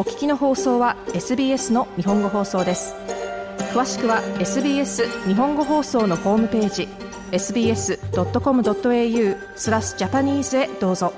お聞きの放送は SBS の日本語放送です。詳しくは SBS 日本語放送のホームページ sbs.com.au スラスジャパニーズへどうぞ。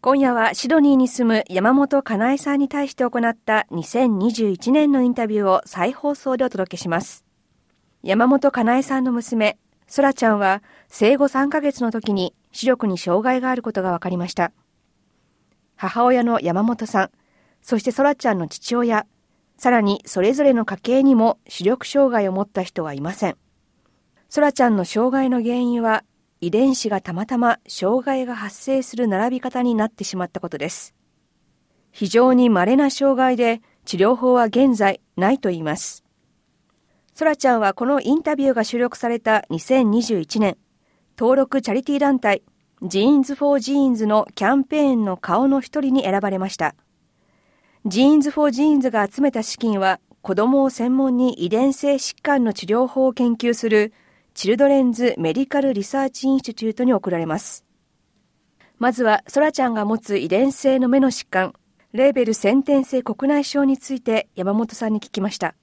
今夜はシドニーに住む山本かなえさんに対して行った2021年のインタビューを再放送でお届けします。山本かなえさんの娘そらちゃんは生後3ヶ月の時に視力に障害があることが分かりました。母親の山本さんそしてそらちゃんの父親さらにそれぞれの家系にも視力障害を持った人はいません。そらちゃんの障害の原因は遺伝子がたまたま障害が発生する並び方になってしまったことです。非常に稀な障害で治療法は現在ないと言います。そらちゃんはこのインタビューが収録された2021年登録チャリティー団体ジーンズ・フォー・ジーンズのキャンペーンの顔の一人に選ばれました。ジーンズ・フォー・ジーンズが集めた資金は子供を専門に遺伝性疾患の治療法を研究するチルドレンズ・メディカル・リサーチ・インスティテュートに送られます。まずはソラちゃんが持つ遺伝性の目の疾患レーベル先天性黒内障について山本さんに聞きました。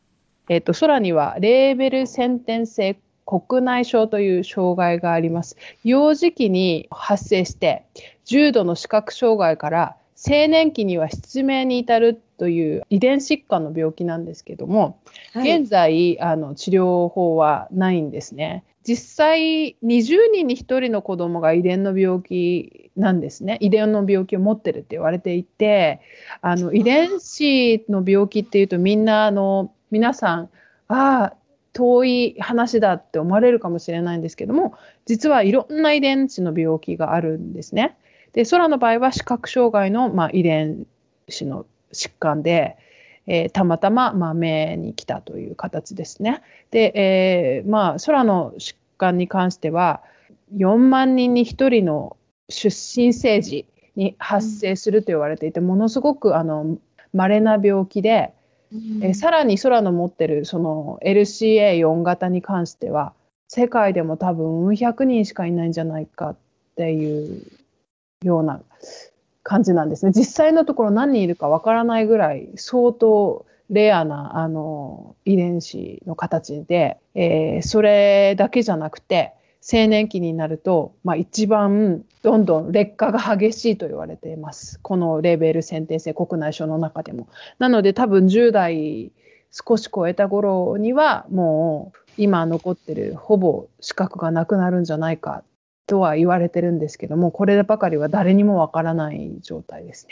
えっ、と、空にはレーベル先天性国内症という障害があります。幼児期に発生して、重度の視覚障害から青年期には失明に至るという遺伝疾患の病気なんですけども、はい、現在あの治療法はないんですね。実際20人に1人の子供が遺伝の病気なんですね。遺伝の病気を持ってるって言われていて、あの遺伝子の病気っていうとみんなあの皆さん、ああ、遠い話だって思われるかもしれないんですけども、実はいろんな遺伝子の病気があるんですね。で、空の場合は視覚障害の、まあ、遺伝子の疾患で、えー、たまたま、まあ、目に来たという形ですね。で、えー、まあ、空の疾患に関しては、4万人に1人の出身生児に発生すると言われていて、ものすごくあの稀な病気で、えさらに空の持ってるその LCA4 型に関しては世界でも多分100人しかいないんじゃないかっていうような感じなんですね。実際のところ何人いるかわからないぐらい相当レアなあの遺伝子の形で、えー、それだけじゃなくて青年期になると、まあ、一番どんどん劣化が激しいと言われています。このレベル先天性国内症の中でも。なので多分10代少し超えた頃にはもう今残ってるほぼ資格がなくなるんじゃないかとは言われてるんですけども、こればかりは誰にもわからない状態です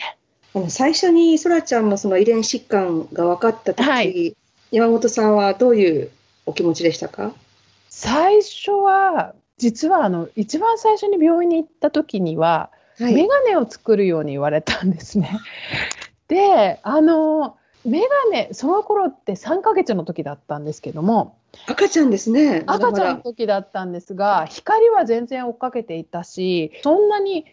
ね。最初にそらちゃんのその遺伝疾患が分かった時、はい、山本さんはどういうお気持ちでしたか？最初は実はあの一番最初に病院に行った時には、はい、眼鏡を作るように言われたんですね。であの眼鏡その頃って3ヶ月の時だったんですけども赤ちゃんですね赤ちゃんの時だったんですが光は全然追っかけていたしそんなに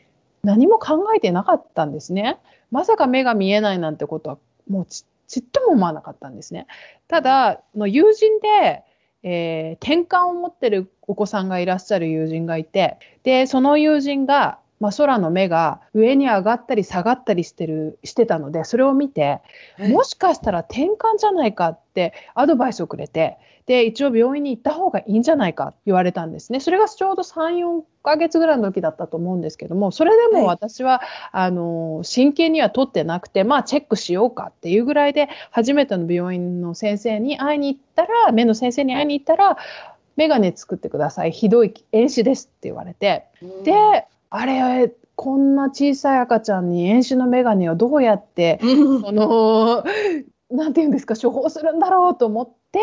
何も考えてなかったんですね。まさか目が見えないなんてことはもうちっとも思わなかったんですね。ただの友人でえー、転換を持ってるお子さんがいらっしゃる友人がいて、で、その友人が、まあ、空の目が上に上がったり下がったりしてる、してたので、それを見て、もしかしたら転換じゃないかってアドバイスをくれて、で、一応病院に行った方がいいんじゃないか言われたんですね。それがちょうど3、4ヶ月ぐらいの時だったと思うんですけども、それでも私は、はい、あの、真剣には取ってなくて、まあチェックしようかっていうぐらいで、初めての病院の先生に会いに行ったら、目の先生に会いに行ったら、メガネ作ってください。ひどい遠視ですって言われて。で、あれ、こんな小さい赤ちゃんに遠視のメガネをどうやって、その、なんていうんですか、処方するんだろうと思って、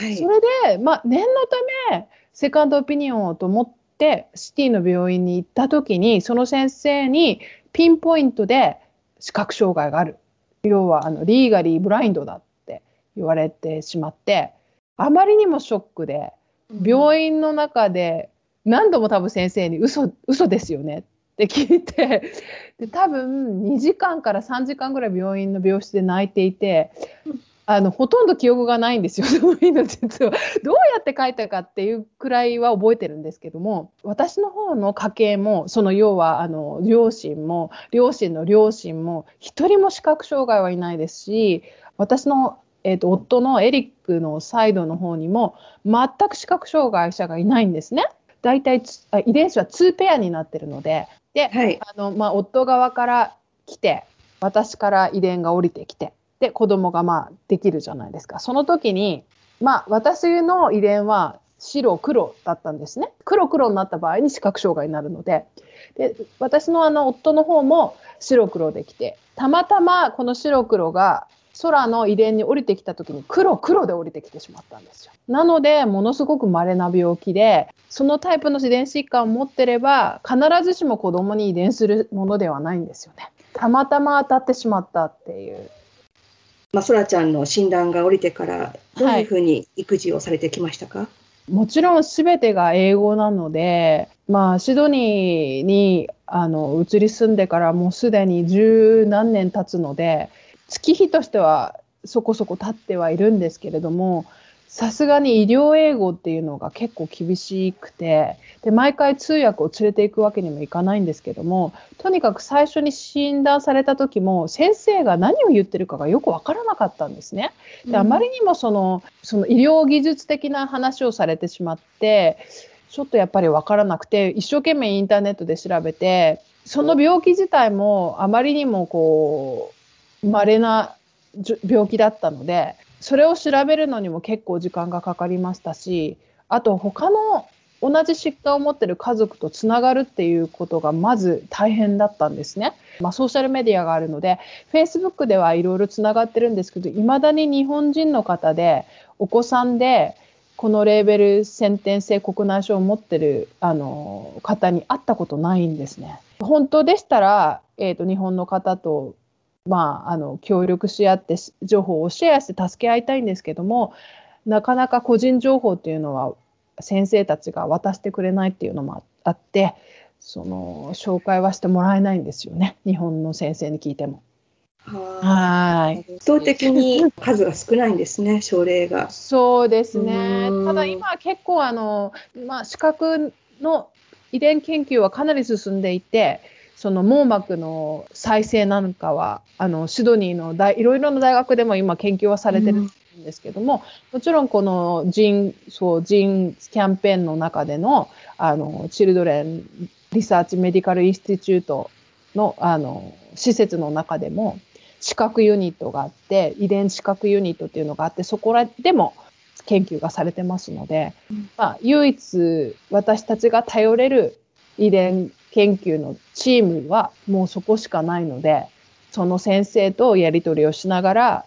はい、それで、まあ、念のため、セカンドオピニオンをと思って、シティの病院に行った時に、その先生にピンポイントで視覚障害がある。要は、あの、リーガリーブラインドだって言われてしまって、あまりにもショックで、病院の中で何度も多分先生に嘘、嘘ですよねって聞いて、で多分2時間から3時間ぐらい病院の病室で泣いていて、あの、ほとんど記憶がないんですよ、その日の実は。どうやって書いたかっていうくらいは覚えてるんですけども、私の方の家系も、その要は、あの、両親も、両親の両親も、一人も視覚障害はいないですし、私の、えっ、ー、と、夫のエリックのサイドの方にも、全く視覚障害者がいないんですね。大体遺伝子は2ペアになってるので、で、はい、あの、まあ、夫側から来て、私から遺伝が降りてきて、で、子供がまあできるじゃないですか。その時に、まあ私の遺伝は白黒だったんですね。黒黒になった場合に視覚障害になるので、で私のあの夫の方も白黒できて、たまたまこの白黒が空の遺伝に降りてきた時に黒黒で降りてきてしまったんですよ。なので、ものすごく稀な病気で、そのタイプの遺伝疾患を持ってれば、必ずしも子供に遺伝するものではないんですよね。たまたま当たってしまったっていうまあ、そらちゃんの診断が下りてから、どういうふうに育児をされてきましたか、はい、もちろんすべてが英語なので、まあ、シドニーにあの移り住んでからもうすでに十何年経つので、月日としてはそこそこ経ってはいるんですけれども、さすがに医療英語っていうのが結構厳しくてで毎回通訳を連れていくわけにもいかないんですけどもとにかく最初に診断された時も先生が何を言ってるかがよく分からなかったんですね。であまりにもそのその医療技術的な話をされてしまってちょっとやっぱり分からなくて一生懸命インターネットで調べてその病気自体もあまりにもこう稀な病気だったのでそれを調べるのにも結構時間がかかりましたし、あと他の同じ疾患を持ってる家族とつながるっていうことがまず大変だったんですね。まあ、ソーシャルメディアがあるので、Facebook ではいろいろつながってるんですけど、いまだに日本人の方で、お子さんで、このレーベル先天性国内症を持ってるあの方に会ったことないんですね。本当でしたら、えーと日本の方とまあ、あの協力し合って情報をシェアして助け合いたいんですけどもなかなか個人情報っていうのは先生たちが渡してくれないっていうのもあってその紹介はしてもらえないんですよね日本の先生に聞いても。はい圧倒的に数が少ないんですね、症例が。そうですね、ただ今、結構あの、まあ、資格の遺伝研究はかなり進んでいて、その網膜の再生なんかはあのシドニーの大いろいろな大学でも今研究はされてるんですけども、うん、もちろんこの人そう人キャンペーンの中でのあのチルドレンリサーチメディカルインスティチュートのあの施設の中でも視覚ユニットがあって遺伝視覚ユニットっていうのがあってそこらでも研究がされてますので、うん、まあ、唯一私たちが頼れる遺伝研究のチームはもうそこしかないので、その先生とやり取りをしながら、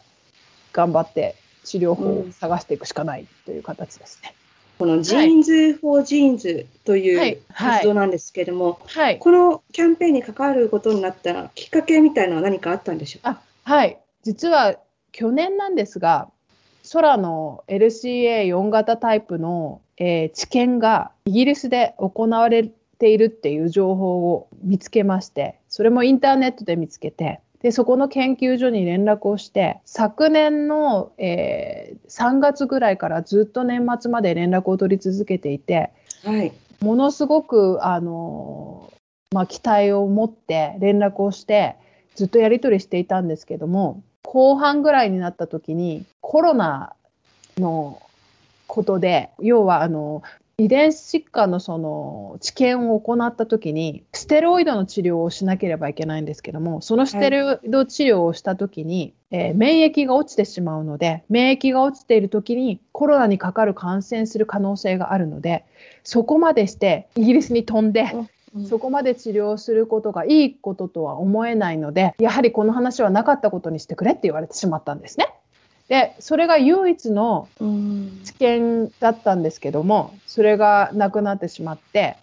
頑張って治療法を探していくしかないという形ですね。このジーンズ・フォー・ジーンズという活動なんですけれども、はいはい、このキャンペーンに関わることになったきっかけみたいなのは何かあったんでしょうか？はい。実は去年なんですが、空の LCA4 型タイプの、えー、治験がイギリスで行われているっていう情報を見つけまして、それもインターネットで見つけて、で、そこの研究所に連絡をして、昨年の、えー、3月ぐらいからずっと年末まで連絡を取り続けていて、はい、ものすごく、あの、まあ、期待を持って連絡をして、ずっとやり取りしていたんですけども、後半ぐらいになった時にコロナのことで、要はあの遺伝子疾患のその治験を行ったときに、ステロイドの治療をしなければいけないんですけども、そのステロイド治療をしたときに、はい、えー、免疫が落ちてしまうので、免疫が落ちているときにコロナにかかる感染する可能性があるので、そこまでしてイギリスに飛んで、うん、そこまで治療することがいいこととは思えないので、やはりこの話はなかったことにしてくれって言われてしまったんですね。で、それが唯一の知見だったんですけども、それがなくなってしまって、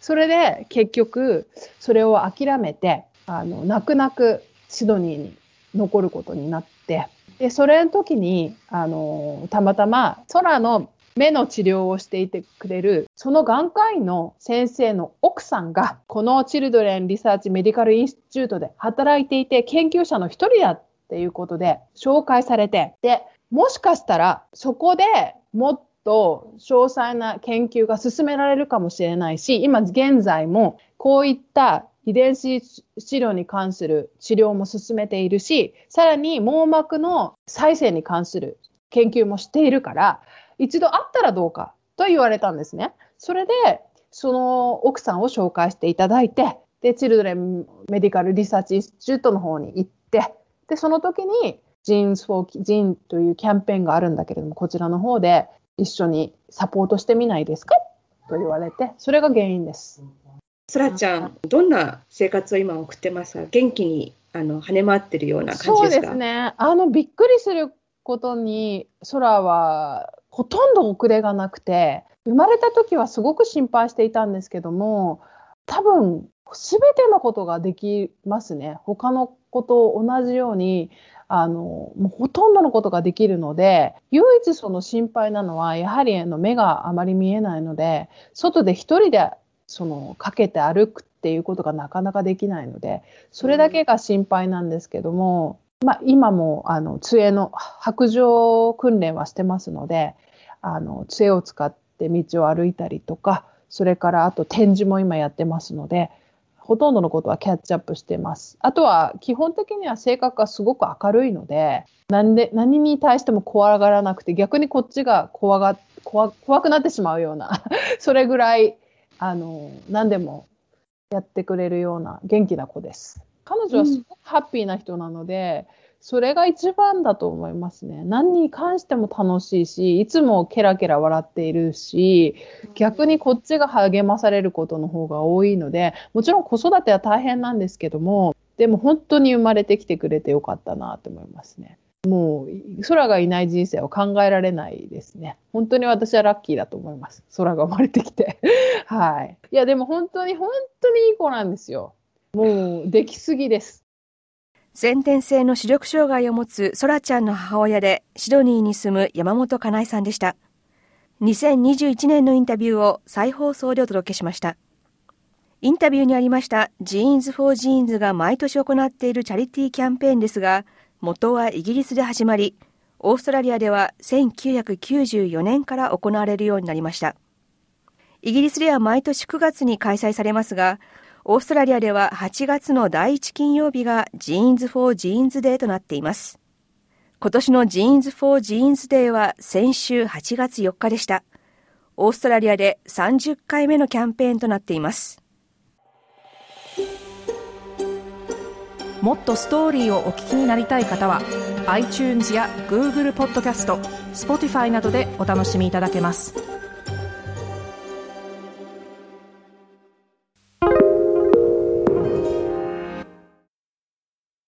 それで結局、それを諦めて、あの、泣く泣くシドニーに残ることになって、で、それの時に、あの、たまたま空の目の治療をしていてくれる、その眼科医の先生の奥さんが、このチルドレンリサーチメディカルインスチュートで働いていて、研究者の一人だっっていうことで紹介されて、で、もしかしたらそこでもっと詳細な研究が進められるかもしれないし、今現在もこういった遺伝子治療に関する治療も進めているし、さらに網膜の再生に関する研究もしているから、一度会ったらどうかと言われたんですね。それで、その奥さんを紹介していただいて、で、チルドレンメディカルリサーチインスチュートの方に行って、で、その時に、ジーンズ・フォー・ジーンというキャンペーンがあるんだけれども、こちらの方で一緒にサポートしてみないですか？と言われて、それが原因です。そらちゃん、どんな生活を今送ってますか？元気にあの跳ね回ってるような感じですか？そうですね。あの、びっくりすることに、空はほとんど遅れがなくて、生まれた時はすごく心配していたんですけども、多分、すべてのことができますね。他のこと同じように、あの、もうほとんどのことができるので、唯一その心配なのは、やはりあの目があまり見えないので、外で一人でそのかけて歩くっていうことがなかなかできないので、それだけが心配なんですけども、まあ、今もあの杖の白状訓練はしてますので、あの杖を使って道を歩いたりとか、それからあと展示も今やってますので、ほとんどのことはキャッチアップしてます。あとは基本的には性格がすごく明るいので、何で何に対しても怖がらなくて、逆にこっちが怖が怖怖くなってしまうような それぐらいあの何でもやってくれるような元気な子です。彼女はすごくハッピーな人なので、うん、それが一番だと思いますね。何に関しても楽しいし、いつもケラケラ笑っているし、逆にこっちが励まされることの方が多いので、もちろん子育ては大変なんですけども、でも本当に生まれてきてくれてよかったなと思いますね。もう、空がいない人生は考えられないですね。本当に私はラッキーだと思います。空が生まれてきて。はい。いや、でも本当に、本当にいい子なんですよ。もう、できすぎです。先天性の視力障害を持つ空ちゃんの母親で、シドニーに住む山本かなえさんでした。2021年のインタビューを再放送でお届けしました。インタビューにありましたジーンズ・フォー・ジーンズが毎年行っているチャリティーキャンペーンですが、元はイギリスで始まり、オーストラリアでは1994年から行われるようになりました。イギリスでは毎年9月に開催されますが、オーストラリアでは8月の第1金曜日がジーンズ・フォー・ジーンズ・デーとなっています。今年のジーンズ・フォー・ジーンズ・デーは先週8月4日でした。オーストラリアで30回目のキャンペーンとなっています。もっとストーリーをお聞きになりたい方は iTunes や Google ポッドキャスト Spotify などでお楽しみいただけます。